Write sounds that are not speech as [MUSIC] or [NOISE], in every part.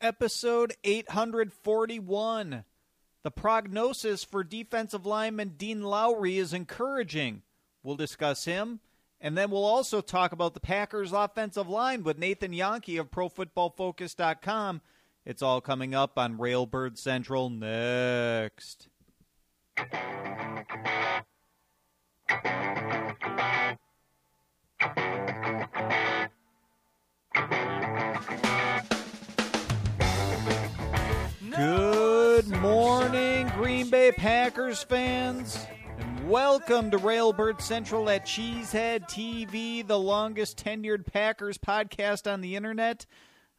episode 841. The prognosis for defensive lineman Dean Lowry is encouraging. We'll discuss him. And then we'll also talk about the Packers' offensive line with Nathan Jahnke of ProFootballFocus.com. It's all coming up on Railbird Central next. Morning, Green Bay Packers fans, and welcome to Railbird Central at Cheesehead TV, the longest tenured Packers podcast on the internet.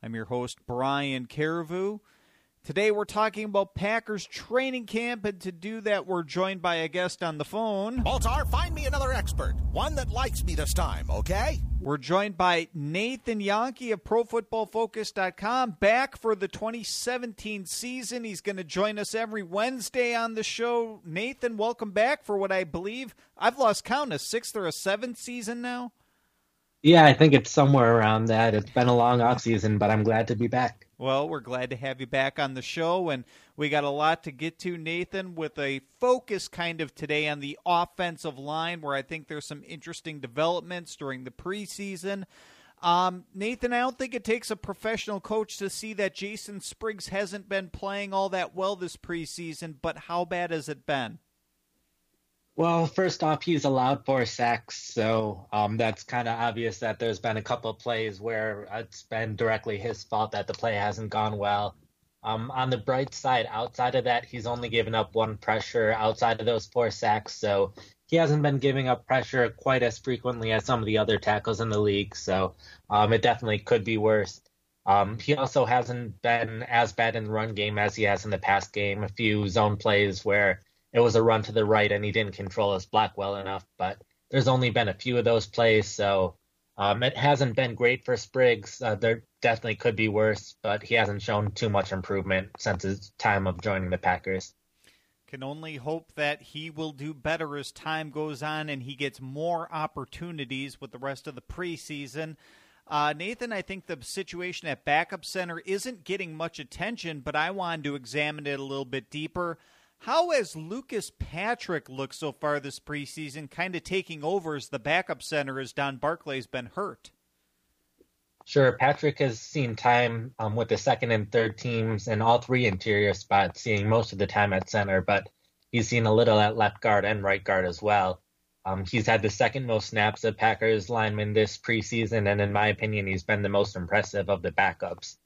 I'm your host, Brian Carriveau. Today we're talking about Packers training camp, and to do that, we're joined by a guest on the phone. Baltar, find me another expert. One that likes me this time, okay? We're joined by Nathan Jahnke of ProFootballFocus.com, back for the 2017 season. He's going to join us every Wednesday on the show. Nathan, welcome back for what I believe I've lost count a sixth or a seventh season now. Yeah, I think it's somewhere around that. It's been a long off season, but I'm glad to be back. Well, we're glad to have you back on the show, and we got a lot to get to, Nathan, with a focus kind of today on the offensive line, where I think there's some interesting developments during the preseason. Um, Nathan, I don't think it takes a professional coach to see that Jason Spriggs hasn't been playing all that well this preseason, but how bad has it been? Well, first off, he's allowed four sacks, so um, that's kind of obvious that there's been a couple of plays where it's been directly his fault that the play hasn't gone well. Um, on the bright side, outside of that, he's only given up one pressure outside of those four sacks, so he hasn't been giving up pressure quite as frequently as some of the other tackles in the league. So um, it definitely could be worse. Um, he also hasn't been as bad in the run game as he has in the past game. A few zone plays where it was a run to the right and he didn't control his block well enough. But there's only been a few of those plays, so um, it hasn't been great for Spriggs. Uh, there definitely could be worse, but he hasn't shown too much improvement since his time of joining the Packers. Can only hope that he will do better as time goes on and he gets more opportunities with the rest of the preseason. Uh, Nathan, I think the situation at backup center isn't getting much attention, but I wanted to examine it a little bit deeper. How has Lucas Patrick looked so far this preseason, kind of taking over as the backup center as Don Barclay's been hurt? Sure, Patrick has seen time um, with the second and third teams and all three interior spots, seeing most of the time at center, but he's seen a little at left guard and right guard as well. Um, he's had the second most snaps of Packers linemen this preseason, and in my opinion, he's been the most impressive of the backups.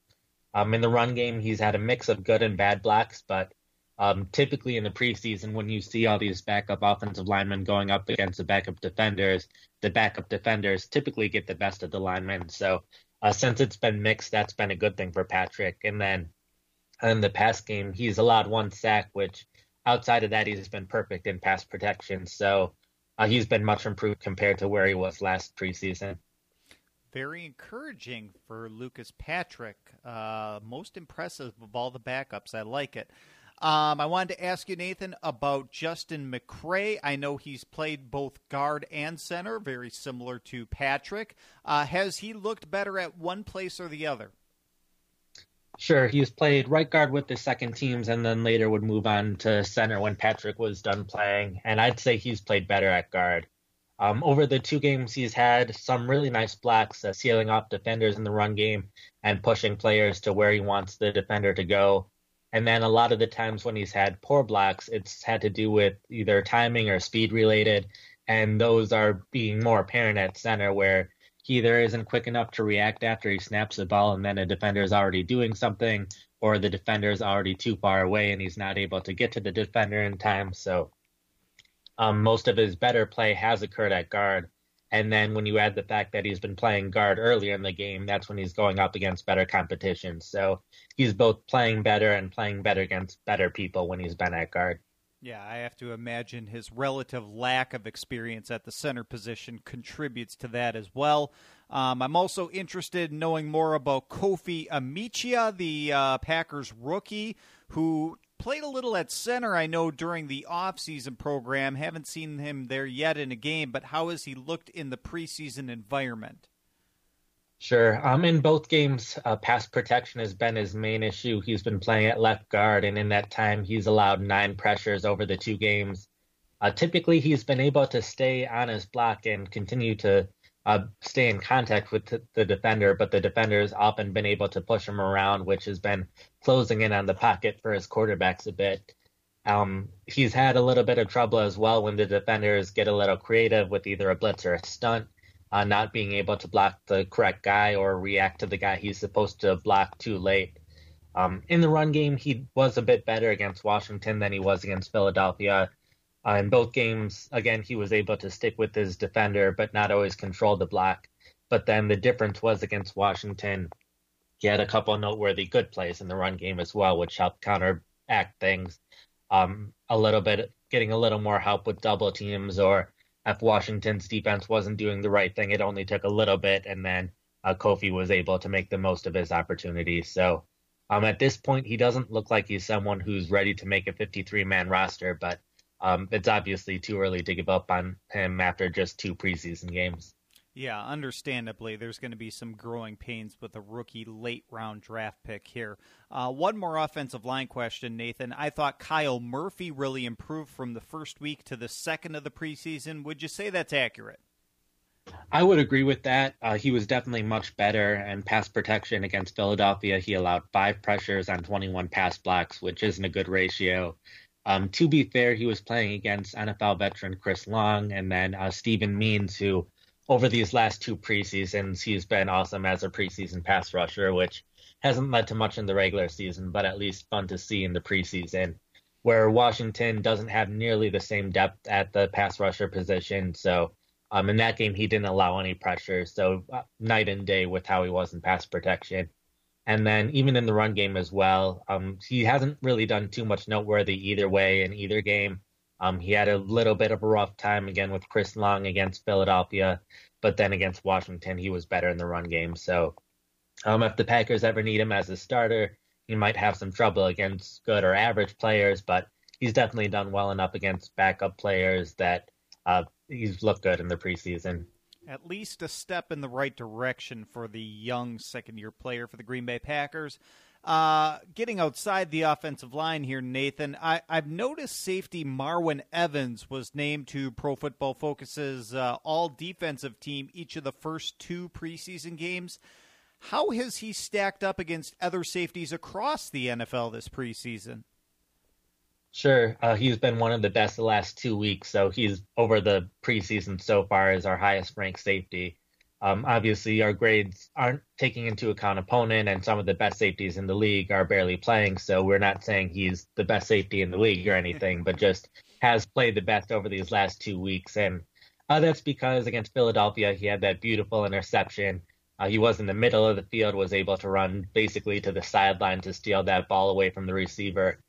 Um, in the run game, he's had a mix of good and bad blocks, but um, typically in the preseason, when you see all these backup offensive linemen going up against the backup defenders, the backup defenders typically get the best of the linemen. So uh, since it's been mixed, that's been a good thing for Patrick. And then in the pass game, he's allowed one sack, which outside of that, he's been perfect in pass protection. So uh, he's been much improved compared to where he was last preseason. Very encouraging for Lucas Patrick. Uh, most impressive of all the backups. I like it. Um, I wanted to ask you, Nathan, about Justin McCray. I know he's played both guard and center, very similar to Patrick. Uh, has he looked better at one place or the other? Sure, he's played right guard with the second teams and then later would move on to center when Patrick was done playing. And I'd say he's played better at guard. Um, over the two games, he's had some really nice blocks, uh, sealing off defenders in the run game and pushing players to where he wants the defender to go. And then a lot of the times when he's had poor blocks, it's had to do with either timing or speed related. And those are being more apparent at center where he either isn't quick enough to react after he snaps the ball and then a defender is already doing something, or the defender is already too far away and he's not able to get to the defender in time. So um, most of his better play has occurred at guard. And then when you add the fact that he's been playing guard earlier in the game, that's when he's going up against better competition. So he's both playing better and playing better against better people when he's been at guard. Yeah, I have to imagine his relative lack of experience at the center position contributes to that as well. Um, I'm also interested in knowing more about Kofi Amichia, the uh, Packers rookie, who played a little at center, I know, during the offseason program. Haven't seen him there yet in a game, but how has he looked in the preseason environment? Sure. Um, in both games, uh, pass protection has been his main issue. He's been playing at left guard, and in that time, he's allowed nine pressures over the two games. Uh, typically, he's been able to stay on his block and continue to uh, stay in contact with the defender, but the defender's often been able to push him around, which has been closing in on the pocket for his quarterbacks a bit. Um, he's had a little bit of trouble as well when the defenders get a little creative with either a blitz or a stunt uh, not being able to block the correct guy or react to the guy he's supposed to block too late. Um, in the run game, he was a bit better against Washington than he was against Philadelphia. Uh, in both games, again, he was able to stick with his defender, but not always control the block. But then the difference was against Washington, he had a couple noteworthy good plays in the run game as well, which helped counteract things um, a little bit, getting a little more help with double teams or if Washington's defense wasn't doing the right thing, it only took a little bit, and then uh, Kofi was able to make the most of his opportunities. So um, at this point, he doesn't look like he's someone who's ready to make a 53 man roster, but um, it's obviously too early to give up on him after just two preseason games. Yeah, understandably, there's going to be some growing pains with a rookie late round draft pick here. Uh, one more offensive line question, Nathan. I thought Kyle Murphy really improved from the first week to the second of the preseason. Would you say that's accurate? I would agree with that. Uh, he was definitely much better in pass protection against Philadelphia. He allowed five pressures on 21 pass blocks, which isn't a good ratio. Um, to be fair, he was playing against NFL veteran Chris Long and then uh, Steven Means, who over these last two preseasons, he's been awesome as a preseason pass rusher, which hasn't led to much in the regular season, but at least fun to see in the preseason. Where Washington doesn't have nearly the same depth at the pass rusher position, so um, in that game he didn't allow any pressure, so uh, night and day with how he was in pass protection. And then even in the run game as well, um, he hasn't really done too much noteworthy either way in either game. Um, he had a little bit of a rough time again with Chris Long against Philadelphia, but then against Washington, he was better in the run game. So um, if the Packers ever need him as a starter, he might have some trouble against good or average players, but he's definitely done well enough against backup players that uh, he's looked good in the preseason. At least a step in the right direction for the young second year player for the Green Bay Packers. Uh, getting outside the offensive line here, Nathan, I, have noticed safety Marwin Evans was named to Pro Football Focus's uh, all defensive team each of the first two preseason games. How has he stacked up against other safeties across the NFL this preseason? Sure. Uh, he's been one of the best the last two weeks, so he's over the preseason so far as our highest ranked safety. Um, obviously, our grades aren't taking into account opponent, and some of the best safeties in the league are barely playing. So we're not saying he's the best safety in the league or anything, but just has played the best over these last two weeks. And uh, that's because against Philadelphia, he had that beautiful interception. Uh, he was in the middle of the field, was able to run basically to the sideline to steal that ball away from the receiver.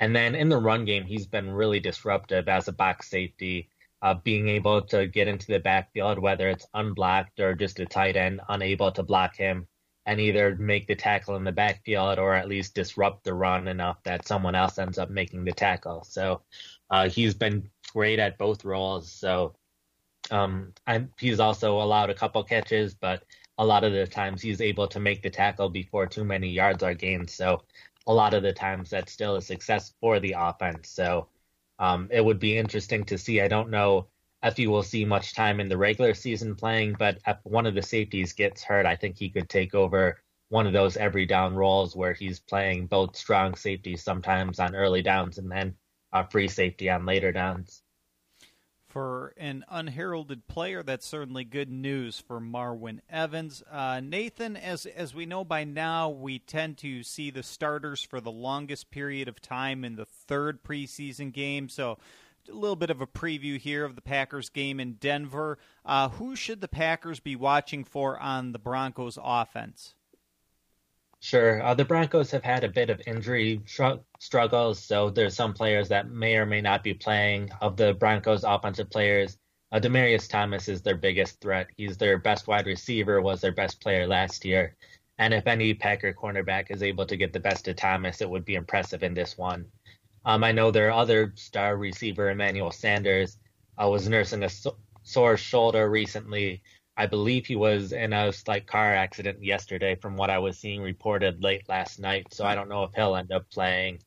And then in the run game, he's been really disruptive as a box safety uh, being able to get into the backfield, whether it's unblocked or just a tight end unable to block him, and either make the tackle in the backfield or at least disrupt the run enough that someone else ends up making the tackle. So uh, he's been great at both roles. So um, he's also allowed a couple catches, but a lot of the times he's able to make the tackle before too many yards are gained. So a lot of the times that's still a success for the offense. So um, it would be interesting to see. I don't know if you will see much time in the regular season playing, but if one of the safeties gets hurt, I think he could take over one of those every down roles where he's playing both strong safeties sometimes on early downs and then a free safety on later downs for an unheralded player, that's certainly good news for Marwin Evans. Uh, Nathan, as as we know by now, we tend to see the starters for the longest period of time in the third preseason game. So, a little bit of a preview here of the Packers game in Denver. Uh, who should the Packers be watching for on the Broncos offense? Sure. Uh, the Broncos have had a bit of injury struggles, so there's some players that may or may not be playing. Of the Broncos offensive players, uh, Demaryius Thomas is their biggest threat. He's their best wide receiver, was their best player last year. And if any Packer cornerback is able to get the best of Thomas, it would be impressive in this one. Um, I know their other star receiver, Emmanuel Sanders, uh, was nursing a so- sore shoulder recently, I believe he was in a slight car accident yesterday, from what I was seeing reported late last night. So I don't know if he'll end up playing.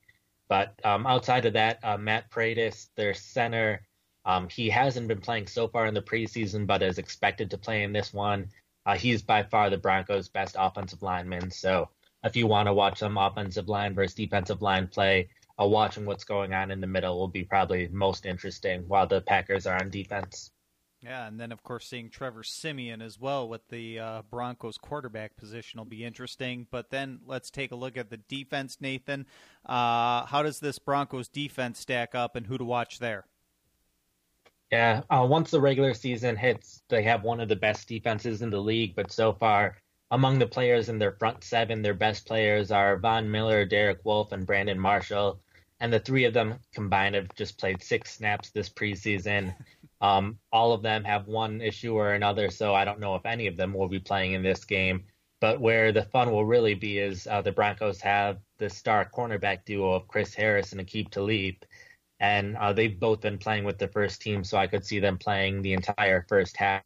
But um, outside of that, uh, Matt Paradis, their center, um, he hasn't been playing so far in the preseason, but is expected to play in this one. Uh, he's by far the Broncos' best offensive lineman. So if you want to watch some offensive line versus defensive line play, uh, watching what's going on in the middle will be probably most interesting while the Packers are on defense. Yeah, and then of course seeing Trevor Siemian as well with the uh, Broncos quarterback position will be interesting. But then let's take a look at the defense, Nathan. Uh, how does this Broncos defense stack up, and who to watch there? Yeah, uh, once the regular season hits, they have one of the best defenses in the league. But so far, among the players in their front seven, their best players are Von Miller, Derek Wolfe, and Brandon Marshall. And the three of them combined have just played six snaps this preseason. [LAUGHS] Um, all of them have one issue or another, so I don't know if any of them will be playing in this game. But where the fun will really be is uh, the Broncos have the star cornerback duo of Chris Harris and Aqib Talib. And uh, they've both been playing with the first team, so I could see them playing the entire first half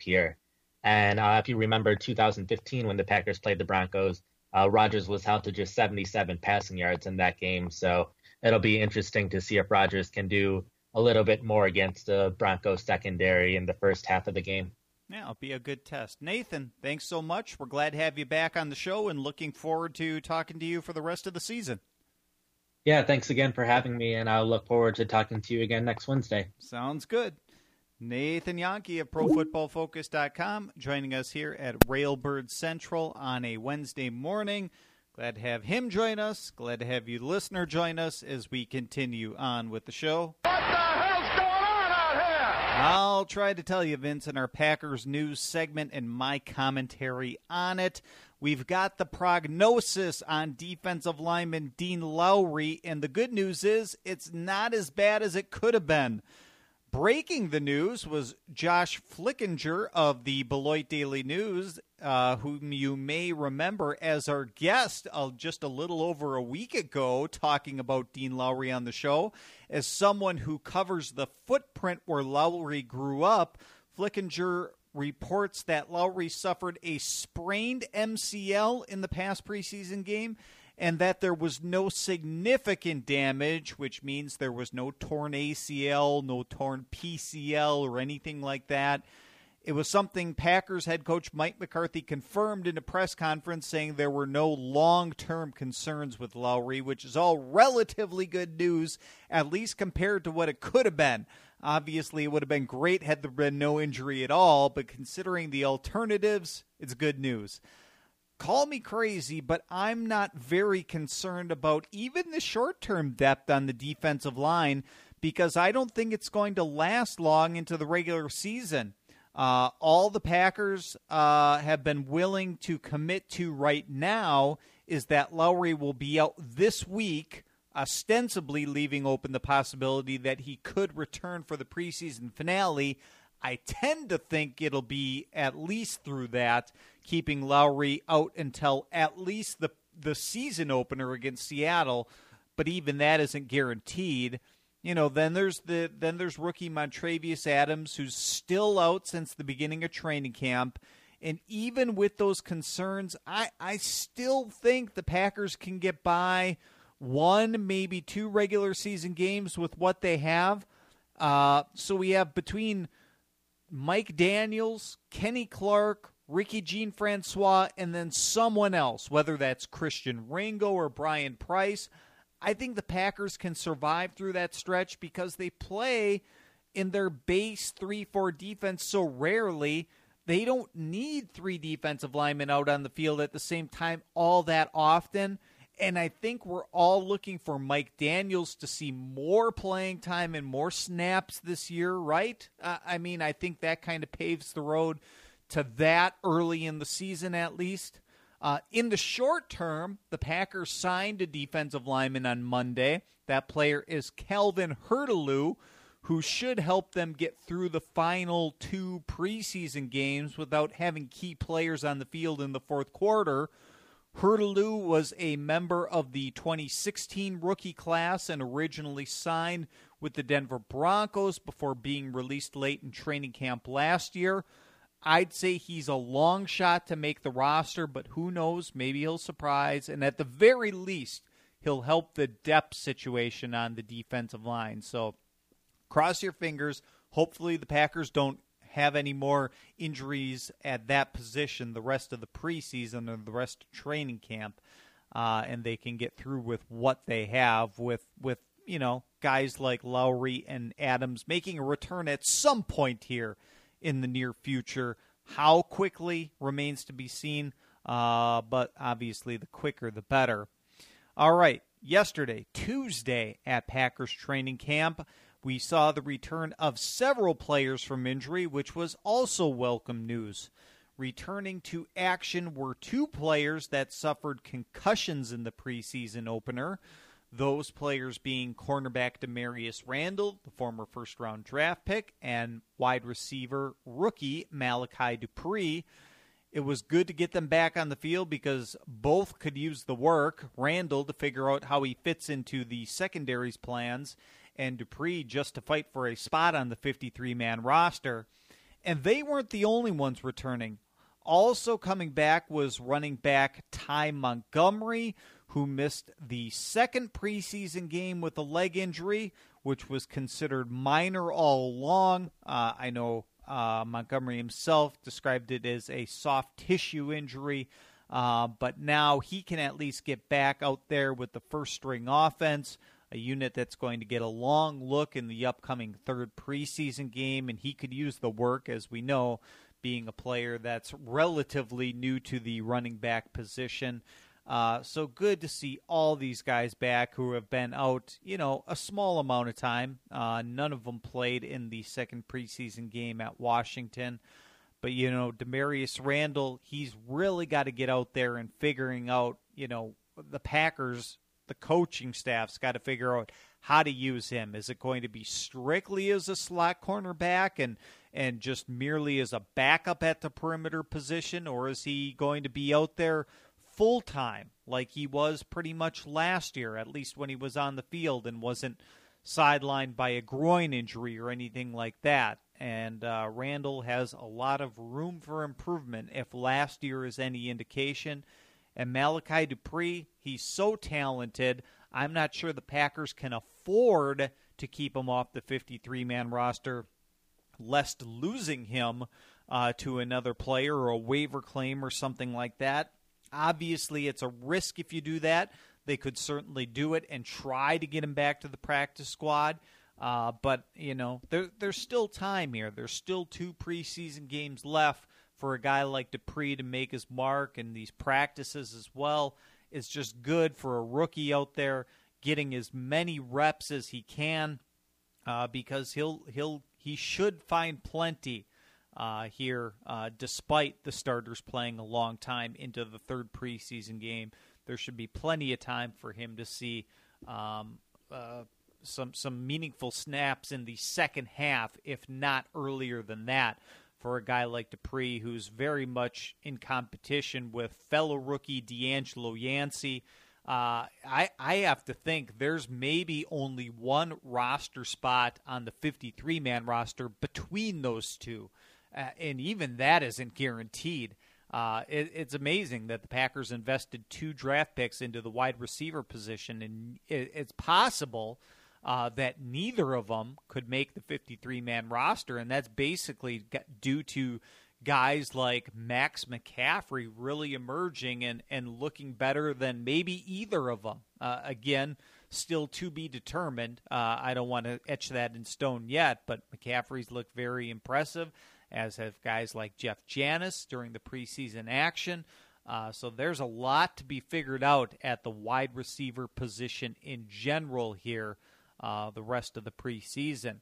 here. And uh, if you remember 2015 when the Packers played the Broncos, uh, Rodgers was held to just 77 passing yards in that game. So it'll be interesting to see if Rodgers can do a little bit more against the Broncos secondary in the first half of the game. Yeah, it'll be a good test. Nathan, thanks so much. We're glad to have you back on the show and looking forward to talking to you for the rest of the season. Yeah, thanks again for having me, and I'll look forward to talking to you again next Wednesday. Sounds good. Nathan Jahnke of ProFootballFocus.com joining us here at Railbird Central on a Wednesday morning. Glad to have him join us. Glad to have you, listener, join us as we continue on with the show. What the hell's going on out here? I'll try to tell you, Vince, in our Packers news segment and my commentary on it. We've got the prognosis on defensive lineman Dean Lowry, and the good news is it's not as bad as it could have been. Breaking the news was Josh Flickinger of the Beloit Daily News, uh, whom you may remember as our guest uh, just a little over a week ago, talking about Dean Lowry on the show. As someone who covers the footprint where Lowry grew up, Flickinger reports that Lowry suffered a sprained MCL in the past preseason game and that there was no significant damage, which means there was no torn ACL, no torn PCL, or anything like that. It was something Packers head coach Mike McCarthy confirmed in a press conference, saying there were no long term concerns with Lowry, which is all relatively good news, at least compared to what it could have been. Obviously, it would have been great had there been no injury at all, but considering the alternatives, it's good news call me crazy, but I'm not very concerned about even the short term depth on the defensive line because I don't think it's going to last long into the regular season. Uh, all the Packers uh, have been willing to commit to right now is that Lowry will be out this week, ostensibly leaving open the possibility that he could return for the preseason finale. I tend to think it'll be at least through that, keeping Lowry out until at least the the season opener against Seattle, but even that isn't guaranteed. You know, then there's the then there's rookie Montravius Adams who's still out since the beginning of training camp. And even with those concerns, I, I still think the Packers can get by one, maybe two regular season games with what they have. Uh, so we have between Mike Daniels, Kenny Clark, Ricky Jean Francois, and then someone else, whether that's Christian Ringo or Brian Price. I think the Packers can survive through that stretch because they play in their base 3 4 defense so rarely. They don't need three defensive linemen out on the field at the same time all that often. And I think we're all looking for Mike Daniels to see more playing time and more snaps this year, right? Uh, I mean, I think that kind of paves the road to that early in the season, at least. Uh, in the short term, the Packers signed a defensive lineman on Monday. That player is Calvin Heurtelou, who should help them get through the final two preseason games without having key players on the field in the fourth quarter. Heurtelou was a member of the 2016 rookie class and originally signed with the Denver Broncos before being released late in training camp last year. I'd say he's a long shot to make the roster, but who knows? Maybe he'll surprise. And at the very least, he'll help the depth situation on the defensive line. So cross your fingers. Hopefully, the Packers don't have any more injuries at that position the rest of the preseason or the rest of training camp, uh, and they can get through with what they have with with you know guys like Lowry and Adams making a return at some point here in the near future. How quickly remains to be seen, uh, but obviously the quicker the better. All right, yesterday, Tuesday at Packers training camp, we saw the return of several players from injury, which was also welcome news. Returning to action were two players that suffered concussions in the preseason opener. Those players being cornerback Damarious Randall, the former first round draft pick, and wide receiver rookie Malachi Dupre. It was good to get them back on the field because both could use the work. Randall to figure out how he fits into the secondary's plans, and Dupre just to fight for a spot on the 53 man roster. And they weren't the only ones returning. Also coming back was running back Ty Montgomery, who missed the second preseason game with a leg injury, which was considered minor all along. Uh, I know uh, Montgomery himself described it as a soft tissue injury. Uh, but now he can at least get back out there with the first string offense a unit that's going to get a long look in the upcoming third preseason game, and he could use the work, as we know, being a player that's relatively new to the running back position. Uh, so good to see all these guys back who have been out, you know, a small amount of time. Uh, none of them played in the second preseason game at Washington. But, you know, Damarious Randall, he's really got to get out there and figuring out, you know, the Packers the coaching staff's got to figure out how to use him. Is it going to be strictly as a slot cornerback and and just merely as a backup at the perimeter position, or is he going to be out there full time like he was pretty much last year, at least when he was on the field and wasn't sidelined by a groin injury or anything like that? And uh, Randall has a lot of room for improvement if last year is any indication. And Malachi Dupre, he's so talented. I'm not sure the Packers can afford to keep him off the 53 man roster, lest losing him uh, to another player or a waiver claim or something like that. Obviously, it's a risk if you do that. They could certainly do it and try to get him back to the practice squad. Uh, but, you know, there, there's still time here. There's still two preseason games left for a guy like Dupre to make his mark and these practices as well. is just good for a rookie out there getting as many reps as he can uh, because he'll he'll he should find plenty uh, here, uh, despite the starters playing a long time into the third preseason game. There should be plenty of time for him to see um, uh, some some meaningful snaps in the second half, if not earlier than that for a guy like Dupre, who's very much in competition with fellow rookie DeAngelo Yancey. Uh, I I have to think there's maybe only one roster spot on the 53 man roster between those two, uh, and even that isn't guaranteed. Uh, it, it's amazing that the Packers invested two draft picks into the wide receiver position, and it, it's possible uh, that neither of them could make the 53 man roster, and that's basically due to guys like Max McCaffrey really emerging and, and looking better than maybe either of them. Uh, again, still to be determined. Uh, I don't want to etch that in stone yet, but McCaffrey's looked very impressive, as have guys like Jeff Janis during the preseason action. Uh, so there's a lot to be figured out at the wide receiver position in general here uh, the rest of the preseason.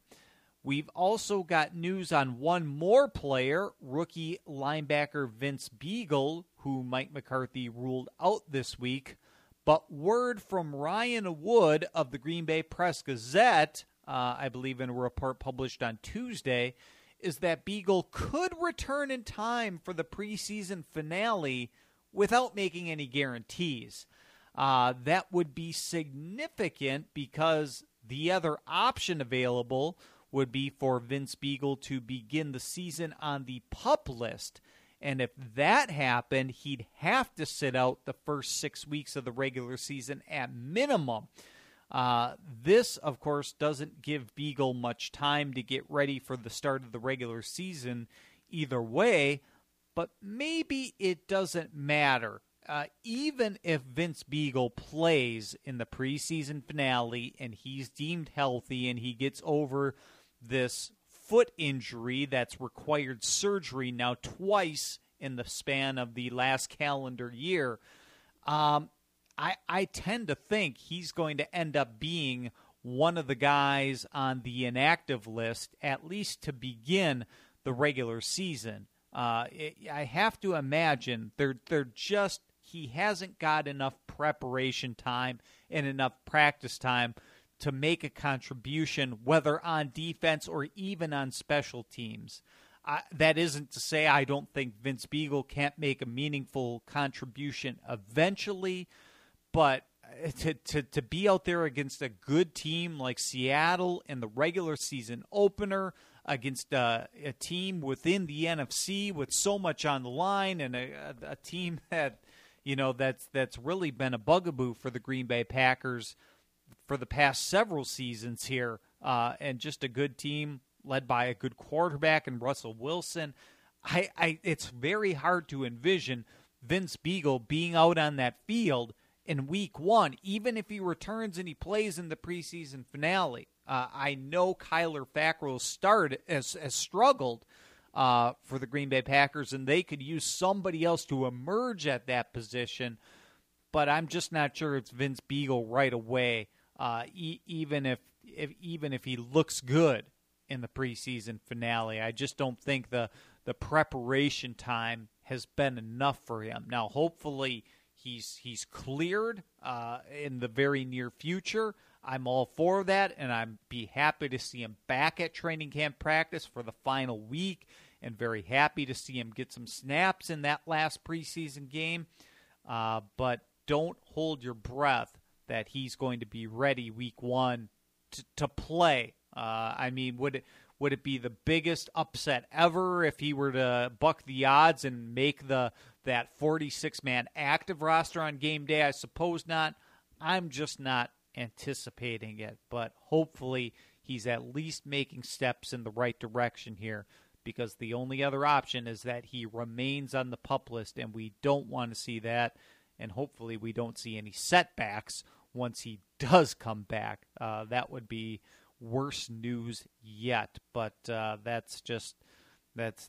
We've also got news on one more player, rookie linebacker Vince Biegel, who Mike McCarthy ruled out this week. But word from Ryan Wood of the Green Bay Press Gazette, uh, I believe in a report published on Tuesday, is that Biegel could return in time for the preseason finale without making any guarantees. Uh, that would be significant because the other option available would be for Vince Biegel to begin the season on the pup list. And if that happened, he'd have to sit out the first six weeks of the regular season at minimum. Uh, this, of course, doesn't give Biegel much time to get ready for the start of the regular season either way, but maybe it doesn't matter. Uh, even if Vince Biegel plays in the preseason finale and he's deemed healthy and he gets over this foot injury that's required surgery now twice in the span of the last calendar year, um, I, I tend to think he's going to end up being one of the guys on the inactive list, at least to begin the regular season. Uh, it, I have to imagine they're they're just he hasn't got enough preparation time and enough practice time to make a contribution, whether on defense or even on special teams. Uh, that isn't to say I don't think Vince Biegel can't make a meaningful contribution eventually, but uh, to, to, to be out there against a good team like Seattle in the regular season opener, against a, a team within the NFC with so much on the line, and a, a team [LAUGHS] that you know that's that's really been a bugaboo for the Green Bay Packers for the past several seasons here, uh, and just a good team led by a good quarterback and Russell Wilson. I, I it's very hard to envision Vince Biegel being out on that field in week one, even if he returns and he plays in the preseason finale. Uh, I know Kyler Fackrell's start has, has struggled uh, for the Green Bay Packers, and they could use somebody else to emerge at that position. But I'm just not sure it's Vince Biegel right away, uh, e- even if, if even if he looks good in the preseason finale. I just don't think the the preparation time has been enough for him. Now, hopefully, he's he's cleared uh, in the very near future. I'm all for that, and I'd be happy to see him back at training camp practice for the final week, and very happy to see him get some snaps in that last preseason game. Uh, but don't hold your breath that he's going to be ready week one to, to play. Uh, I mean, would it would it be the biggest upset ever if he were to buck the odds and make the that 46 man active roster on game day? I suppose not. I'm just not anticipating it, but hopefully he's at least making steps in the right direction here because the only other option is that he remains on the pup list, and we don't want to see that. And hopefully, we don't see any setbacks once he does come back. Uh, that would be worse news yet, but uh, that's just that's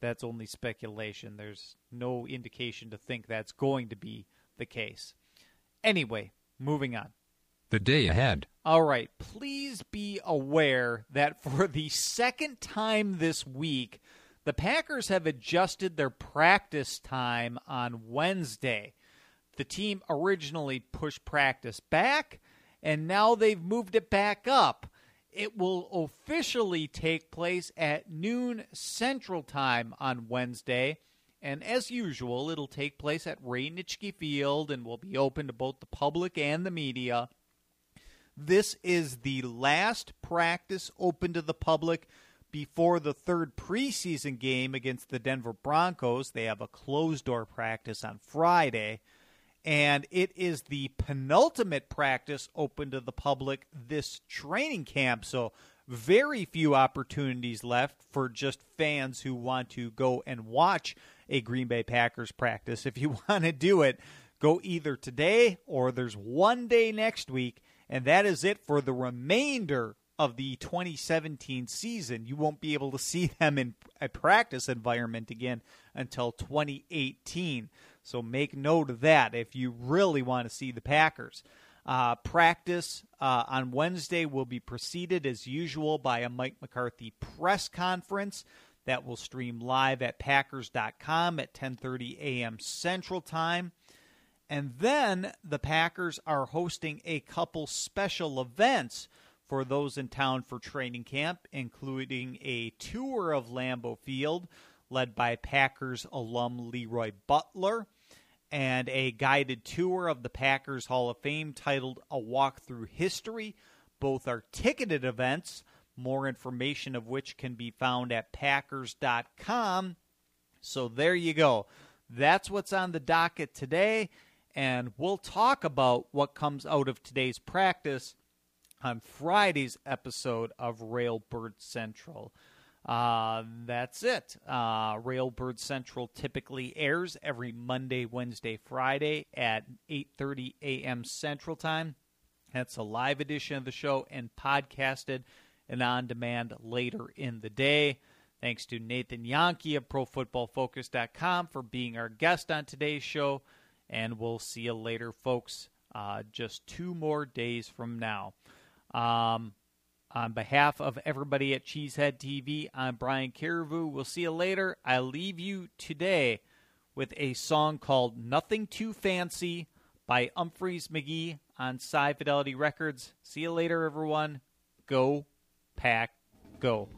that's only speculation. There's no indication to think that's going to be the case. Anyway, moving on the day ahead. All right. Please be aware that [LAUGHS] for the second time this week, the Packers have adjusted their practice time on Wednesday. The team originally pushed practice back, and now they've moved it back up. It will officially take place at noon Central Time on Wednesday. And as usual, it'll take place at Ray Nitschke Field and will be open to both the public and the media. This is the last practice open to the public before the third preseason game against the Denver Broncos. They have a closed door practice on Friday. And it is the penultimate practice open to the public this training camp. So, very few opportunities left for just fans who want to go and watch a Green Bay Packers practice. If you [LAUGHS] want to do it, go either today or there's one day next week and that is it for the remainder of the 2017 season. You won't be able to [LAUGHS] see them in a practice environment again until 2018. So make note of that if you really want to see the Packers. Uh, practice uh, on Wednesday will be preceded as usual by a Mike McCarthy press conference that will stream live at packers.com at 10:30 a.m. Central Time. And then the Packers are hosting a couple special events for those in town for training camp, including a tour of Lambeau Field led by Packers alum Leroy Butler and a guided tour of the Packers Hall of Fame titled A Walk Through History. Both are ticketed events, more information of which can be found at Packers.com. So there you go. That's what's on the docket today. And we'll talk about what comes out of today's practice on Friday's episode of Railbird Central. Uh, that's it. Uh, Railbird Central typically airs every Monday, Wednesday, Friday at 8:30 a.m. Central Time. That's a live edition of the show and podcasted and on demand later in the day. Thanks to Nathan Jahnke of ProFootballFocus.com for being our guest on today's show. And we'll see you later, folks, uh, just two more days from now. Um, on behalf of everybody at Cheesehead TV, I'm Brian Carriveau. We'll see you later. I leave you today with a song called Nothing Too Fancy by Umphrey's McGee on Sci Fidelity Records. See you later, everyone. Go, Pack, go.